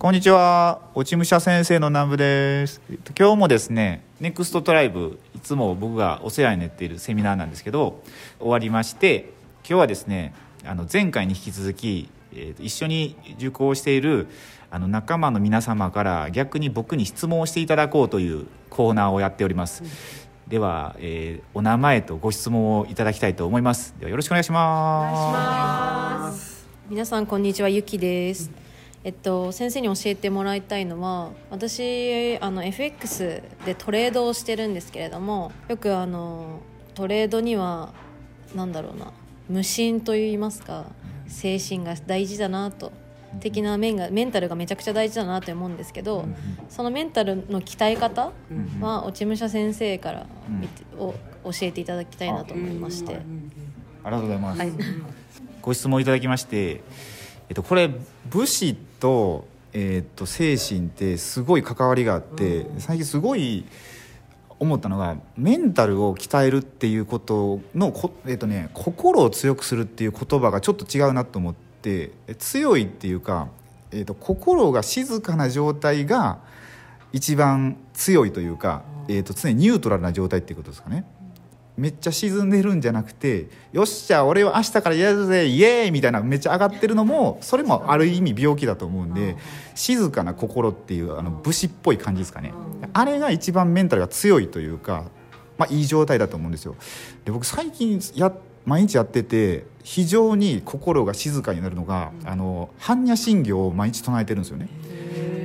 こんにちは。落ち武者先生の南部です。今日もですねネクストトライブいつも僕がお世話になっているセミナーなんですけど終わりまして今日はですねあの前回に引き続き、えー、一緒に受講しているあの仲間の皆様から逆に僕に質問をしていただこうというコーナーをやっております、では、えー、お名前とご質問をいただきたいと思います。ではよろしくお願いします。皆さんこんにちは。ゆきです。えっと、先生に教えてもらいたいのは私あの FX でトレードをしてるんですけれどもよくあのトレードには何だろうな無心といいますか精神が大事だなと的な面がメンタルがめちゃくちゃ大事だなと思うんですけど、そのメンタルの鍛え方は落ち武者先生からを教えていただきたいなと思いまして、ありがとうございます、はい、ご質問いただきましてえっと、これ武士と,、え、っと精神ってすごい関わりがあって、最近すごい思ったのがメンタルを鍛えるっていうことのこ、えーとね、心を強くするっていう言葉がちょっと違うなと思って強いっていうか、えーと、心が静かな状態が一番強いというか、えーと常にニュートラルな状態っていうことですかね。めっちゃ沈んでるんじゃなくてよっしゃ俺は明日からやるぜイエーイみたいなめっちゃ上がってるのもそれもある意味病気だと思うんで静かな心っていうあの武士っぽい感じですかね。あれが一番メンタルが強いというか、まあ、いい状態だと思うんですよ。で僕最近や毎日やってて非常に心が静かになるのがあの般若心経を毎日唱えてるんですよね。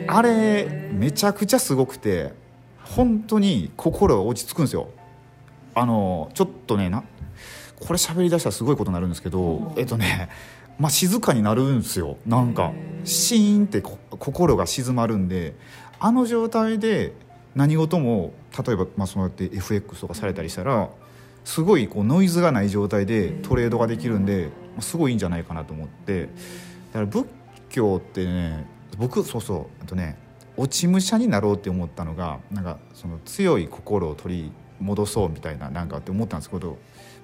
あれめちゃくちゃすごくて本当に心が落ち着くんですよあのちょっとねなこれ喋りだしたらすごいことになるんですけどえっとねまあ静かになるんですよ。なんかシーンって心が静まるんであの状態で何事も例えば、まあ、そうやって FX とかされたりしたらすごいこうノイズがない状態でトレードができるんですごいいいんじゃないかなと思って。だから仏教ってね僕そうそうあとね落ち武者になろうって思ったのがなんかその強い心を取り戻そうみたいななんかって思ったんですけど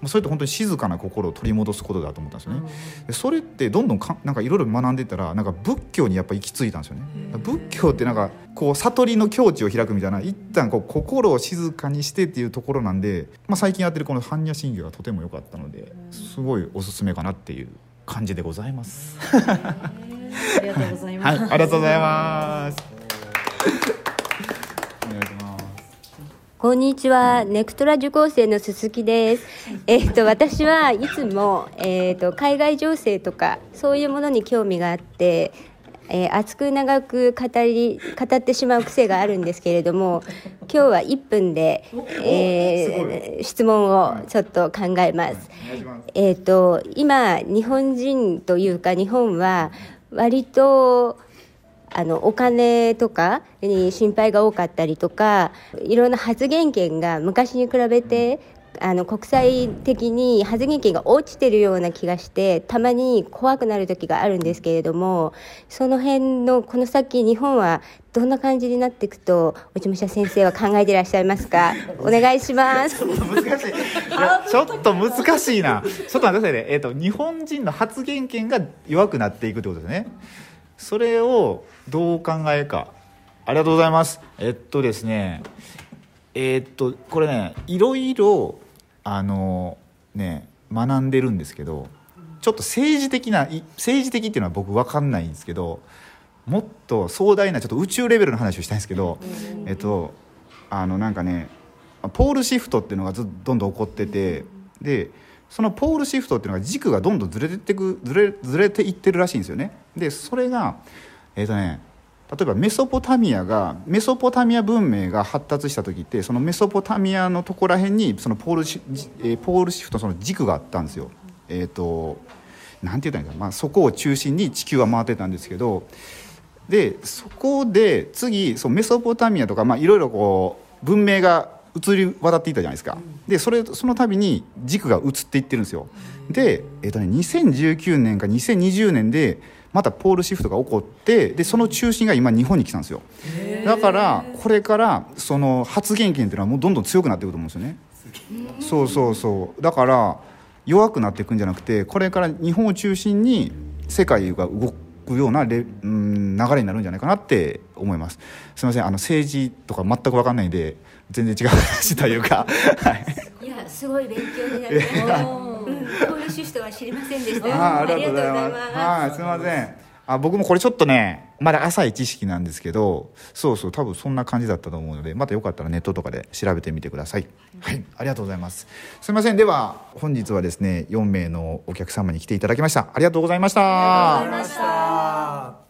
それって本当に静かな心を取り戻すことだと思ったんですよね。うん、それってどんどんかなんかいろいろ学んでたらなんか仏教にやっぱ行き着いたんですよね。仏教ってなんかこう悟りの境地を開くみたいな一旦こう心を静かにしてっていうところなんで、まあ、最近やってるこの般若心経がとても良かったのですごいおすすめかなっていう感じでございます。ありがとうございます。はい、ありがとうございます。こんにちは。ネクトラ受講生の鈴木です。えっ、ー、と、私はいつも、えっ、ー、と、海外情勢とか、そういうものに興味があって、えー、熱く長く語り、語ってしまう癖があるんですけれども、今日は1分で、えー、質問をちょっと考えます。えっ、と、今、日本人というか、日本は、割と、あのお金とかに心配が多かったりとかいろんな発言権が昔に比べてあの国際的に発言権が落ちてるような気がしてたまに怖くなる時があるんですけれどもその辺のこの先日本はどんな感じになっていくと落武者先生は考えていらっしゃいますか？お願いします。ちょっと難しいちょっと難しいな。ちょっと待ってくださいね、えー、と日本人の発言権が弱くなっていくってことですね。それをどう考えか。ありがとうございます。えっとですねえー、っとこれねいろいろあのね学んでるんですけどちょっと政治的な政治的っていうのは僕分かんないんですけどもっと壮大なちょっと宇宙レベルの話をしたいんですけど、えっとあのなんかねポールシフトっていうのがずどんどん起こっててでそのポールシフトっていうのが軸がどんどんずれてってくずれずれていってるらしいんですよね。でそれがえっ、ー、とね例えばメソポタミアがメソポタミア文明が発達した時ってそのメソポタミアのとこら辺にそのポールシ,、えー、ポールシフトその軸があったんですよ。えっ、ー、となんて言ったらいいかな、まあ、そこを中心に地球は回ってたんですけどでそこで次そうメソポタミアとか、いろいろこう文明が移り渡っていったじゃないですか。でそれその度に軸が移っていってるんですよ。で、えーとね、2019年か2020年でまたポールシフトが起こってでその中心が今日本に来たんですよ。だからこれからその発言権っていうのはもうどんどん強くなっていくと思うんですよね。そうそうそう。だから弱くなっていくんじゃなくてこれから日本を中心に世界が動くくようなレ、うん、流れになるんじゃないかなって思います。すみませんあの政治とか全く分かんないんで全然違う話というか、はい、いやすごい勉強になりました、うん、こういう趣旨とは知りません。でしたあーありがとうございます。はいすみません。あ僕もこれちょっとねまだ浅い知識なんですけどそうそう多分そんな感じだったと思うのでまたよかったらネットとかで調べてみてください。はい。ありがとうございます。すみません。では本日はですね4名のお客様に来ていただきました。ありがとうございました。ありがとうございました